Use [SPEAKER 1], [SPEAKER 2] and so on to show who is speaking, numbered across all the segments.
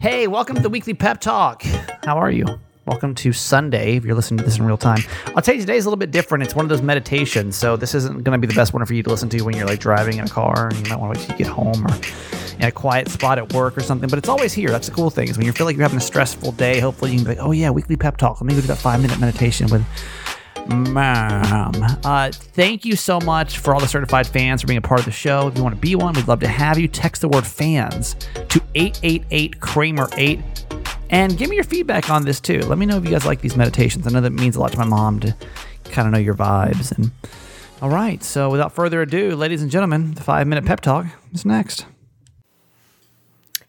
[SPEAKER 1] Hey, welcome to the weekly pep talk. How are you? Welcome to Sunday. If you're listening to this in real time, I'll tell you today's a little bit different. It's one of those meditations, so this isn't going to be the best one for you to listen to when you're like driving in a car and you might want to wait till you get home or in a quiet spot at work or something. But it's always here. That's the cool thing is when you feel like you're having a stressful day. Hopefully, you can be like, oh yeah, weekly pep talk. Let me go do that five minute meditation with Mom. Uh, thank you so much for all the certified fans for being a part of the show. If you want to be one, we'd love to have you. Text the word fans to 888 Kramer 8 and give me your feedback on this too. Let me know if you guys like these meditations. I know that means a lot to my mom to kind of know your vibes. And all right, so without further ado, ladies and gentlemen, the five minute pep talk is next.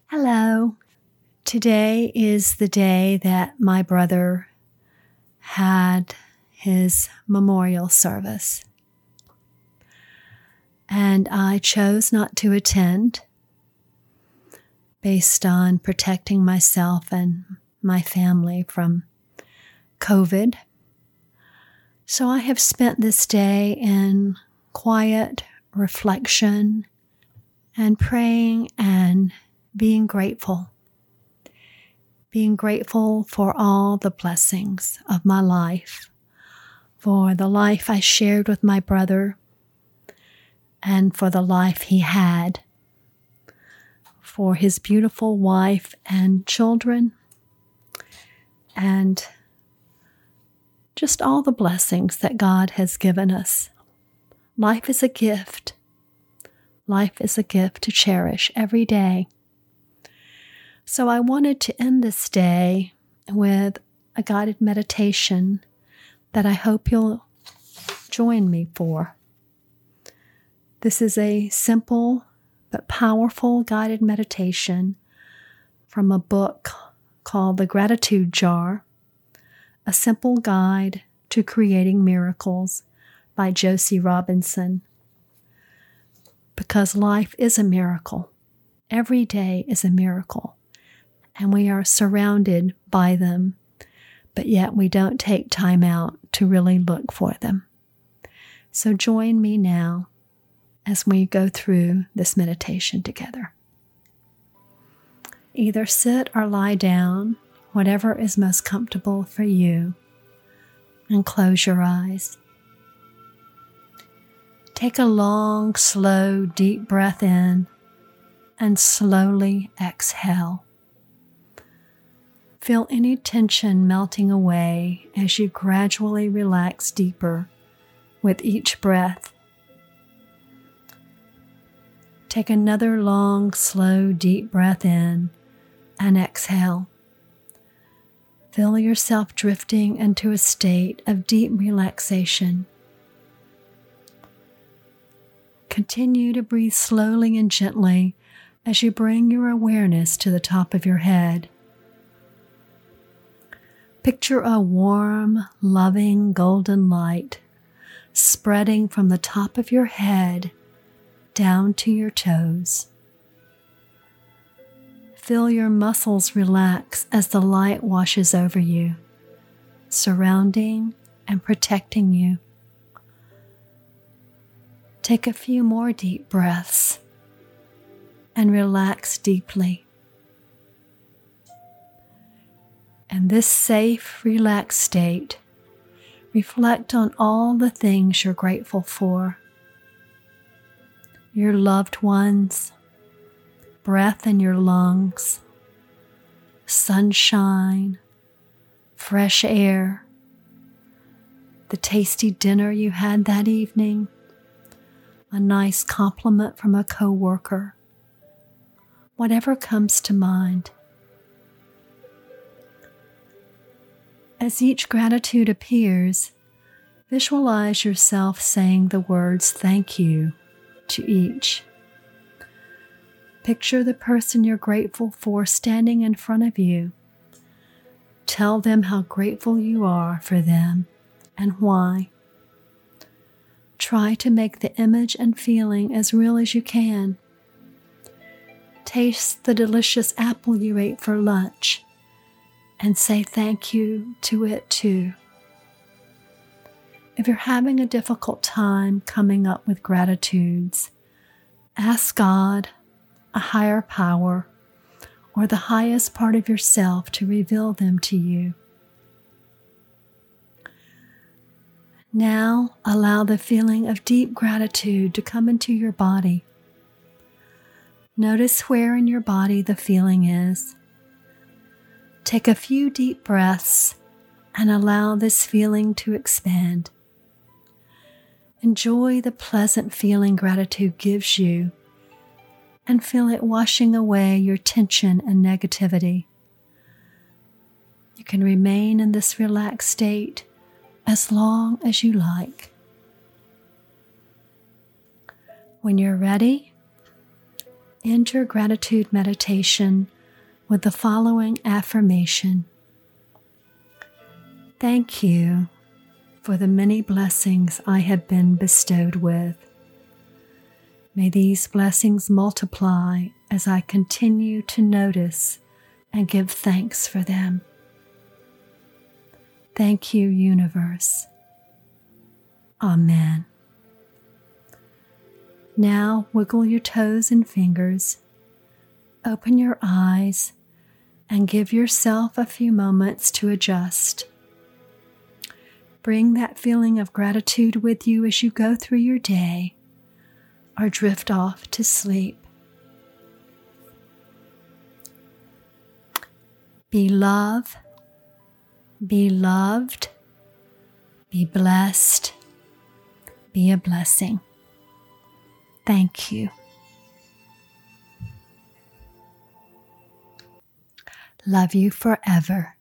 [SPEAKER 2] Hello. Today is the day that my brother had his memorial service. And I chose not to attend based on protecting myself and my family from COVID. So I have spent this day in quiet reflection and praying and being grateful. Being grateful for all the blessings of my life for the life I shared with my brother and for the life he had, for his beautiful wife and children, and just all the blessings that God has given us. Life is a gift. Life is a gift to cherish every day. So I wanted to end this day with a guided meditation that I hope you'll join me for. This is a simple but powerful guided meditation from a book called The Gratitude Jar A Simple Guide to Creating Miracles by Josie Robinson. Because life is a miracle, every day is a miracle, and we are surrounded by them but yet we don't take time out to really look for them. So join me now as we go through this meditation together. Either sit or lie down, whatever is most comfortable for you, and close your eyes. Take a long, slow, deep breath in and slowly exhale. Feel any tension melting away as you gradually relax deeper with each breath. Take another long, slow, deep breath in and exhale. Feel yourself drifting into a state of deep relaxation. Continue to breathe slowly and gently as you bring your awareness to the top of your head. Picture a warm, loving golden light spreading from the top of your head down to your toes. Feel your muscles relax as the light washes over you, surrounding and protecting you. Take a few more deep breaths and relax deeply. And this safe, relaxed state, reflect on all the things you're grateful for your loved ones, breath in your lungs, sunshine, fresh air, the tasty dinner you had that evening, a nice compliment from a coworker, whatever comes to mind. As each gratitude appears, visualize yourself saying the words thank you to each. Picture the person you're grateful for standing in front of you. Tell them how grateful you are for them and why. Try to make the image and feeling as real as you can. Taste the delicious apple you ate for lunch and say thank you to it too. If you're having a difficult time coming up with gratitudes, ask God, a higher power, or the highest part of yourself to reveal them to you. Now allow the feeling of deep gratitude to come into your body. Notice where in your body the feeling is. Take a few deep breaths and allow this feeling to expand. Enjoy the pleasant feeling gratitude gives you and feel it washing away your tension and negativity. You can remain in this relaxed state as long as you like. When you're ready, your gratitude meditation with the following affirmation Thank you for the many blessings I have been bestowed with. May these blessings multiply as I continue to notice and give thanks for them. Thank you, universe. Amen. Now wiggle your toes and fingers, open your eyes, and give yourself a few moments to adjust. Bring that feeling of gratitude with you as you go through your day or drift off to sleep. Be love, be loved, be blessed, be a blessing. Thank you. Love you forever.